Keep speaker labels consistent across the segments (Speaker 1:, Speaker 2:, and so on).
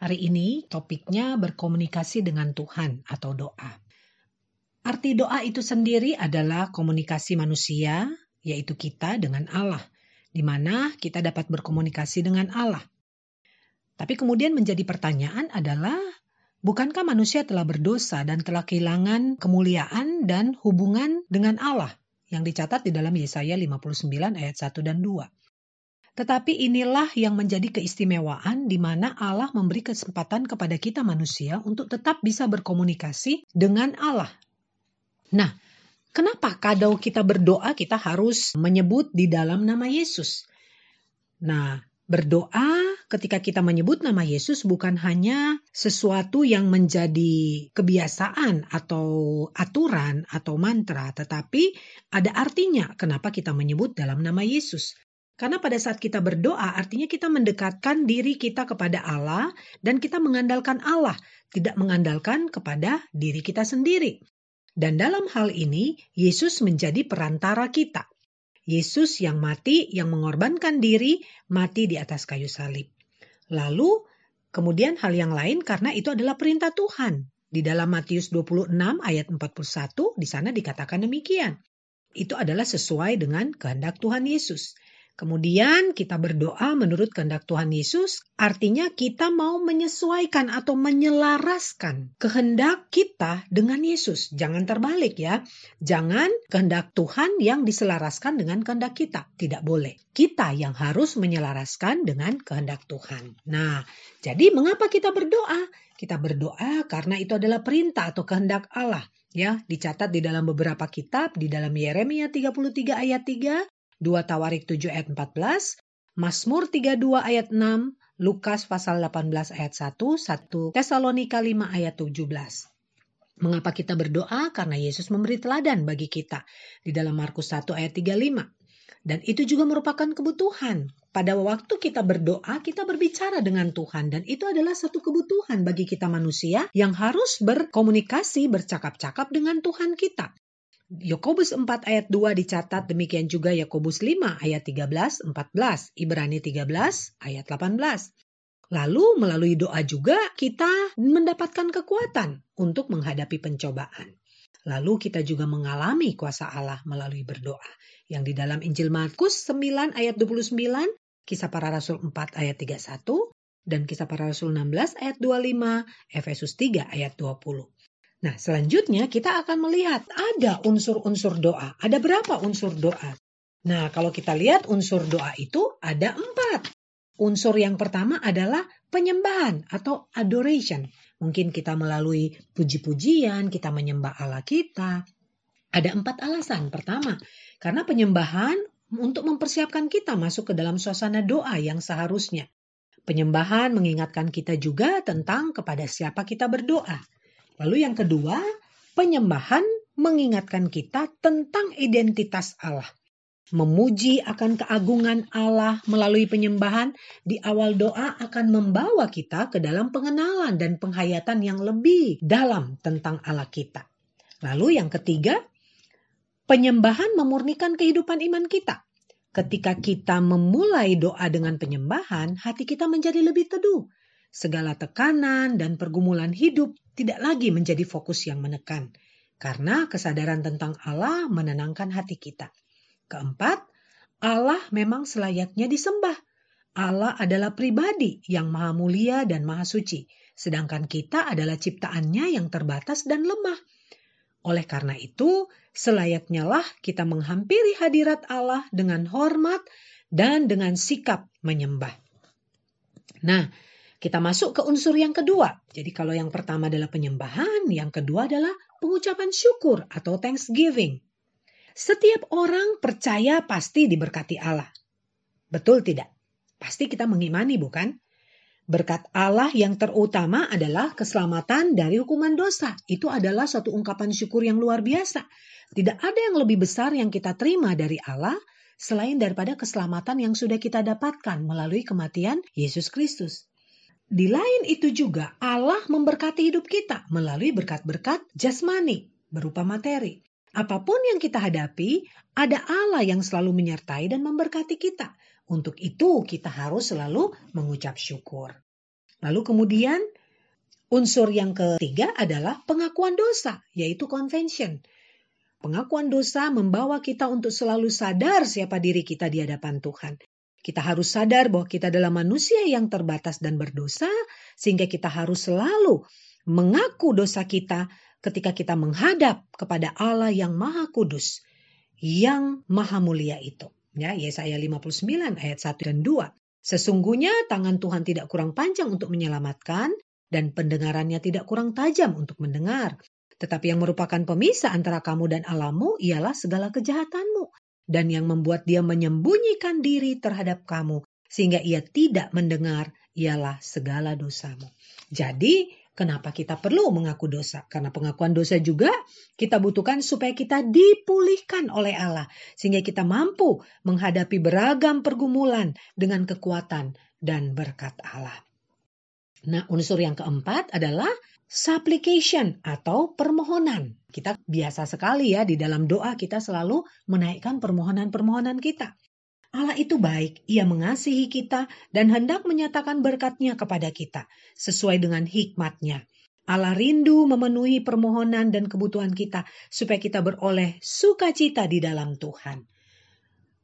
Speaker 1: Hari ini topiknya berkomunikasi dengan Tuhan atau doa. Arti doa itu sendiri adalah komunikasi manusia, yaitu kita dengan Allah, di mana kita dapat berkomunikasi dengan Allah. Tapi kemudian menjadi pertanyaan adalah, bukankah manusia telah berdosa dan telah kehilangan kemuliaan dan hubungan dengan Allah yang dicatat di dalam Yesaya 59 ayat 1 dan 2? Tetapi inilah yang menjadi keistimewaan di mana Allah memberi kesempatan kepada kita manusia untuk tetap bisa berkomunikasi dengan Allah. Nah, kenapa kalau kita berdoa kita harus menyebut di dalam nama Yesus? Nah, berdoa ketika kita menyebut nama Yesus bukan hanya sesuatu yang menjadi kebiasaan atau aturan atau mantra, tetapi ada artinya kenapa kita menyebut dalam nama Yesus. Karena pada saat kita berdoa, artinya kita mendekatkan diri kita kepada Allah dan kita mengandalkan Allah, tidak mengandalkan kepada diri kita sendiri. Dan dalam hal ini, Yesus menjadi perantara kita. Yesus yang mati, yang mengorbankan diri, mati di atas kayu salib. Lalu, kemudian hal yang lain karena itu adalah perintah Tuhan. Di dalam Matius 26 ayat 41, di sana dikatakan demikian. Itu adalah sesuai dengan kehendak Tuhan Yesus. Kemudian kita berdoa menurut kehendak Tuhan Yesus, artinya kita mau menyesuaikan atau menyelaraskan kehendak kita dengan Yesus. Jangan terbalik ya. Jangan kehendak Tuhan yang diselaraskan dengan kehendak kita. Tidak boleh. Kita yang harus menyelaraskan dengan kehendak Tuhan. Nah, jadi mengapa kita berdoa? Kita berdoa karena itu adalah perintah atau kehendak Allah ya dicatat di dalam beberapa kitab di dalam Yeremia 33 ayat 3 2 Tawarik 7 ayat 14, Mazmur 32 ayat 6, Lukas pasal 18 ayat 1, 1 Tesalonika 5 ayat 17. Mengapa kita berdoa? Karena Yesus memberi teladan bagi kita di dalam Markus 1 ayat 35. Dan itu juga merupakan kebutuhan. Pada waktu kita berdoa, kita berbicara dengan Tuhan dan itu adalah satu kebutuhan bagi kita manusia yang harus berkomunikasi, bercakap-cakap dengan Tuhan kita. Yakobus 4 ayat 2 dicatat demikian juga Yakobus 5 ayat 13 14, Ibrani 13 ayat 18. Lalu melalui doa juga kita mendapatkan kekuatan untuk menghadapi pencobaan. Lalu kita juga mengalami kuasa Allah melalui berdoa. Yang di dalam Injil Markus 9 ayat 29, Kisah Para Rasul 4 ayat 31, dan Kisah Para Rasul 16 ayat 25, Efesus 3 ayat 20. Nah, selanjutnya kita akan melihat ada unsur-unsur doa. Ada berapa unsur doa? Nah, kalau kita lihat unsur doa itu ada empat. Unsur yang pertama adalah penyembahan atau adoration. Mungkin kita melalui puji-pujian, kita menyembah Allah kita. Ada empat alasan. Pertama, karena penyembahan untuk mempersiapkan kita masuk ke dalam suasana doa yang seharusnya. Penyembahan mengingatkan kita juga tentang kepada siapa kita berdoa. Lalu yang kedua, penyembahan mengingatkan kita tentang identitas Allah. Memuji akan keagungan Allah melalui penyembahan di awal doa akan membawa kita ke dalam pengenalan dan penghayatan yang lebih dalam tentang Allah kita. Lalu yang ketiga, penyembahan memurnikan kehidupan iman kita. Ketika kita memulai doa dengan penyembahan, hati kita menjadi lebih teduh segala tekanan dan pergumulan hidup tidak lagi menjadi fokus yang menekan, karena kesadaran tentang Allah menenangkan hati kita. Keempat, Allah memang selayaknya disembah. Allah adalah pribadi yang maha mulia dan maha suci, sedangkan kita adalah ciptaannya yang terbatas dan lemah. Oleh karena itu, selayaknya lah kita menghampiri hadirat Allah dengan hormat dan dengan sikap menyembah. Nah, kita masuk ke unsur yang kedua. Jadi kalau yang pertama adalah penyembahan, yang kedua adalah pengucapan syukur atau thanksgiving. Setiap orang percaya pasti diberkati Allah. Betul tidak? Pasti kita mengimani bukan? Berkat Allah yang terutama adalah keselamatan dari hukuman dosa. Itu adalah suatu ungkapan syukur yang luar biasa. Tidak ada yang lebih besar yang kita terima dari Allah selain daripada keselamatan yang sudah kita dapatkan melalui kematian Yesus Kristus. Di lain itu juga Allah memberkati hidup kita melalui berkat-berkat jasmani berupa materi. Apa pun yang kita hadapi, ada Allah yang selalu menyertai dan memberkati kita. Untuk itu kita harus selalu mengucap syukur. Lalu kemudian unsur yang ketiga adalah pengakuan dosa, yaitu confession. Pengakuan dosa membawa kita untuk selalu sadar siapa diri kita di hadapan Tuhan. Kita harus sadar bahwa kita adalah manusia yang terbatas dan berdosa, sehingga kita harus selalu mengaku dosa kita ketika kita menghadap kepada Allah yang Maha Kudus, yang Maha Mulia itu. Ya, Yesaya 59 ayat 1 dan 2. Sesungguhnya tangan Tuhan tidak kurang panjang untuk menyelamatkan dan pendengarannya tidak kurang tajam untuk mendengar. Tetapi yang merupakan pemisah antara kamu dan Allahmu ialah segala kejahatanmu. Dan yang membuat dia menyembunyikan diri terhadap kamu sehingga ia tidak mendengar ialah segala dosamu. Jadi kenapa kita perlu mengaku dosa? Karena pengakuan dosa juga kita butuhkan supaya kita dipulihkan oleh Allah. Sehingga kita mampu menghadapi beragam pergumulan dengan kekuatan dan berkat Allah. Nah, unsur yang keempat adalah supplication atau permohonan. Kita biasa sekali ya di dalam doa kita selalu menaikkan permohonan-permohonan kita. Allah itu baik, ia mengasihi kita dan hendak menyatakan berkatnya kepada kita sesuai dengan hikmatnya. Allah rindu memenuhi permohonan dan kebutuhan kita supaya kita beroleh sukacita di dalam Tuhan.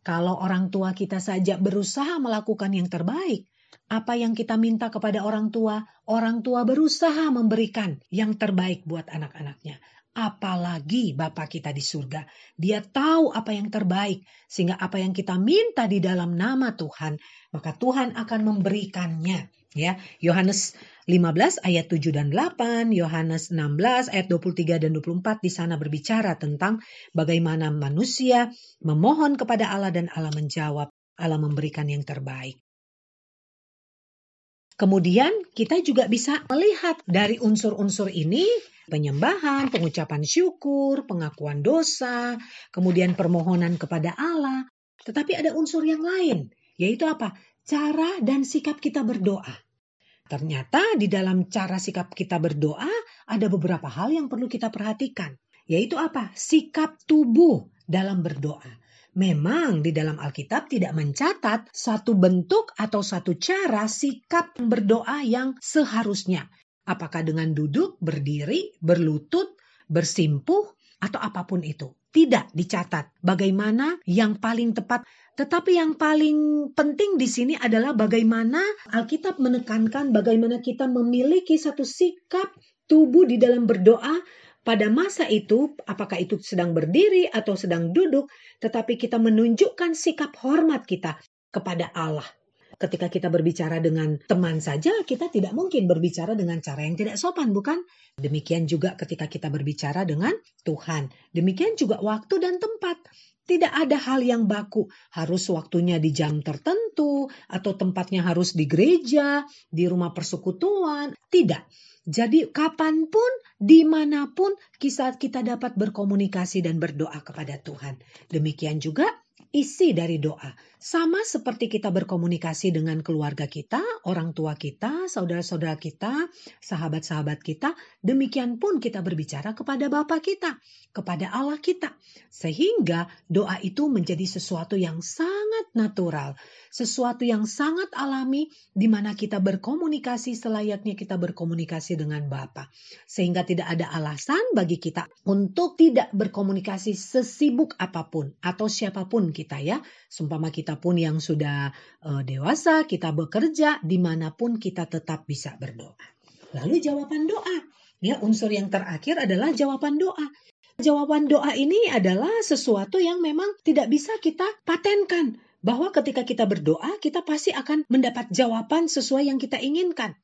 Speaker 1: Kalau orang tua kita saja berusaha melakukan yang terbaik, apa yang kita minta kepada orang tua, orang tua berusaha memberikan yang terbaik buat anak-anaknya. Apalagi Bapa kita di surga. Dia tahu apa yang terbaik. Sehingga apa yang kita minta di dalam nama Tuhan, maka Tuhan akan memberikannya. Ya, Yohanes 15 ayat 7 dan 8, Yohanes 16 ayat 23 dan 24 di sana berbicara tentang bagaimana manusia memohon kepada Allah dan Allah menjawab, Allah memberikan yang terbaik. Kemudian kita juga bisa melihat dari unsur-unsur ini penyembahan, pengucapan syukur, pengakuan dosa, kemudian permohonan kepada Allah. Tetapi ada unsur yang lain, yaitu apa? Cara dan sikap kita berdoa. Ternyata di dalam cara sikap kita berdoa ada beberapa hal yang perlu kita perhatikan, yaitu apa? Sikap tubuh dalam berdoa. Memang di dalam Alkitab tidak mencatat satu bentuk atau satu cara sikap berdoa yang seharusnya. Apakah dengan duduk, berdiri, berlutut, bersimpuh, atau apa pun itu. Tidak dicatat bagaimana yang paling tepat. Tetapi yang paling penting di sini adalah bagaimana Alkitab menekankan bagaimana kita memiliki satu sikap tubuh di dalam berdoa pada masa itu, apakah itu sedang berdiri atau sedang duduk, tetapi kita menunjukkan sikap hormat kita kepada Allah. Ketika kita berbicara dengan teman saja, kita tidak mungkin berbicara dengan cara yang tidak sopan, bukan? Demikian juga ketika kita berbicara dengan Tuhan. Demikian juga waktu dan tempat. Tidak ada hal yang baku, harus waktunya di jam tertentu, atau tempatnya harus di gereja, di rumah persekutuan. Tidak. Jadi kapan pun di mana pun kita, kita dapat berkomunikasi dan berdoa kepada Tuhan. Demikian juga isi dari doa. Sama seperti kita berkomunikasi dengan keluarga kita, orang tua kita, saudara-saudara kita, sahabat-sahabat kita, demikian pun kita berbicara kepada Bapa kita, kepada Allah kita. Sehingga doa itu menjadi sesuatu yang sangat natural, sesuatu yang sangat alami di mana kita berkomunikasi selayaknya kita berkomunikasi dengan Bapa. Sehingga tidak ada alasan bagi kita untuk tidak berkomunikasi sesibuk apa pun atau siapa pun kita ya. Sumpama kita kita pun yang sudah uh, dewasa, kita bekerja di mana pun kita tetap bisa berdoa. Lalu jawaban doa. Ya, unsur yang terakhir adalah jawaban doa. Jawaban doa ini adalah sesuatu yang memang tidak bisa kita patenkan. Bahwa ketika kita berdoa, kita pasti akan mendapat jawaban sesuai yang kita inginkan.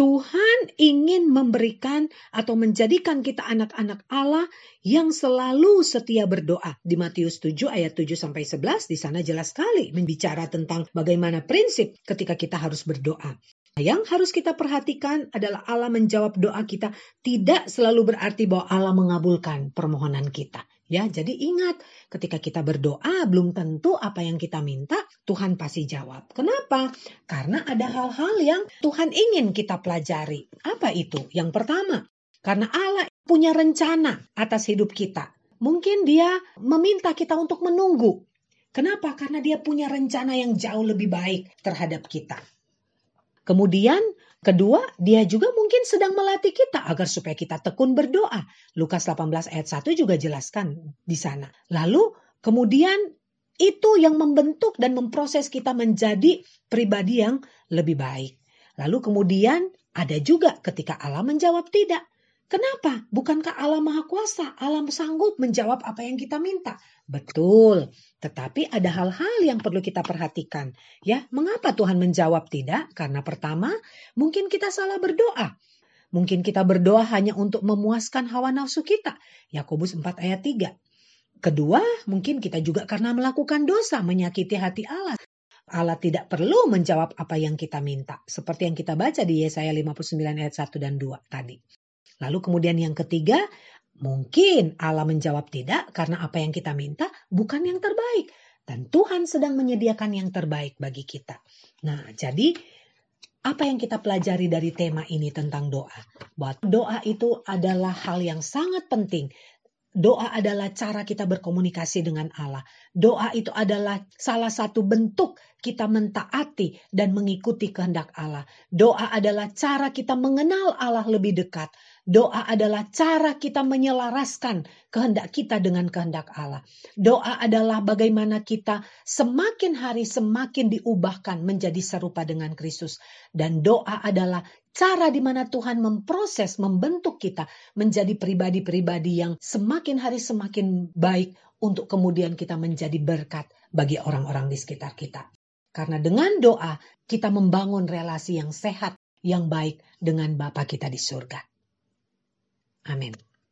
Speaker 1: Tuhan ingin memberikan atau menjadikan kita anak-anak Allah yang selalu setia berdoa. Di Matius 7 ayat 7 sampai 11 di sana jelas sekali membicara tentang bagaimana prinsip ketika kita harus berdoa. Yang harus kita perhatikan adalah Allah menjawab doa kita tidak selalu berarti bahwa Allah mengabulkan permohonan kita. Ya, jadi ingat ketika kita berdoa belum tentu apa yang kita minta Tuhan pasti jawab. Kenapa? Karena ada hal-hal yang Tuhan ingin kita pelajari. Apa itu? Yang pertama, karena Allah punya rencana atas hidup kita. Mungkin dia meminta kita untuk menunggu. Kenapa? Karena dia punya rencana yang jauh lebih baik terhadap kita. Kemudian Kedua, dia juga mungkin sedang melatih kita agar supaya kita tekun berdoa. Lukas 18 ayat 1 juga jelaskan di sana. Lalu kemudian itu yang membentuk dan memproses kita menjadi pribadi yang lebih baik. Lalu kemudian ada juga ketika Allah menjawab tidak. Kenapa? Bukankah Allah Maha Kuasa? Allah sanggup menjawab apa yang kita minta. Betul, tetapi ada hal-hal yang perlu kita perhatikan. Ya, mengapa Tuhan menjawab tidak? Karena pertama, mungkin kita salah berdoa. Mungkin kita berdoa hanya untuk memuaskan hawa nafsu kita. Yakobus 4 ayat 3. Kedua, mungkin kita juga karena melakukan dosa menyakiti hati Allah. Allah tidak perlu menjawab apa yang kita minta. Seperti yang kita baca di Yesaya 59 ayat 1 dan 2 tadi. Lalu kemudian yang ketiga, mungkin Allah menjawab tidak karena apa yang kita minta bukan yang terbaik. Dan Tuhan sedang menyediakan yang terbaik bagi kita. Nah, jadi apa yang kita pelajari dari tema ini tentang doa? Bahwa doa itu adalah hal yang sangat penting Doa adalah cara kita berkomunikasi dengan Allah. Doa itu adalah salah satu bentuk kita mentaati dan mengikuti kehendak Allah. Doa adalah cara kita mengenal Allah lebih dekat. Doa adalah cara kita menyelaraskan kehendak kita dengan kehendak Allah. Doa adalah bagaimana kita semakin hari semakin diubahkan menjadi serupa dengan Kristus. Dan doa adalah cara di mana Tuhan memproses, membentuk kita menjadi pribadi-pribadi yang semakin hari semakin baik untuk kemudian kita menjadi berkat bagi orang-orang di sekitar kita. Karena dengan doa kita membangun relasi yang sehat, yang baik dengan Bapa kita di surga. Amén.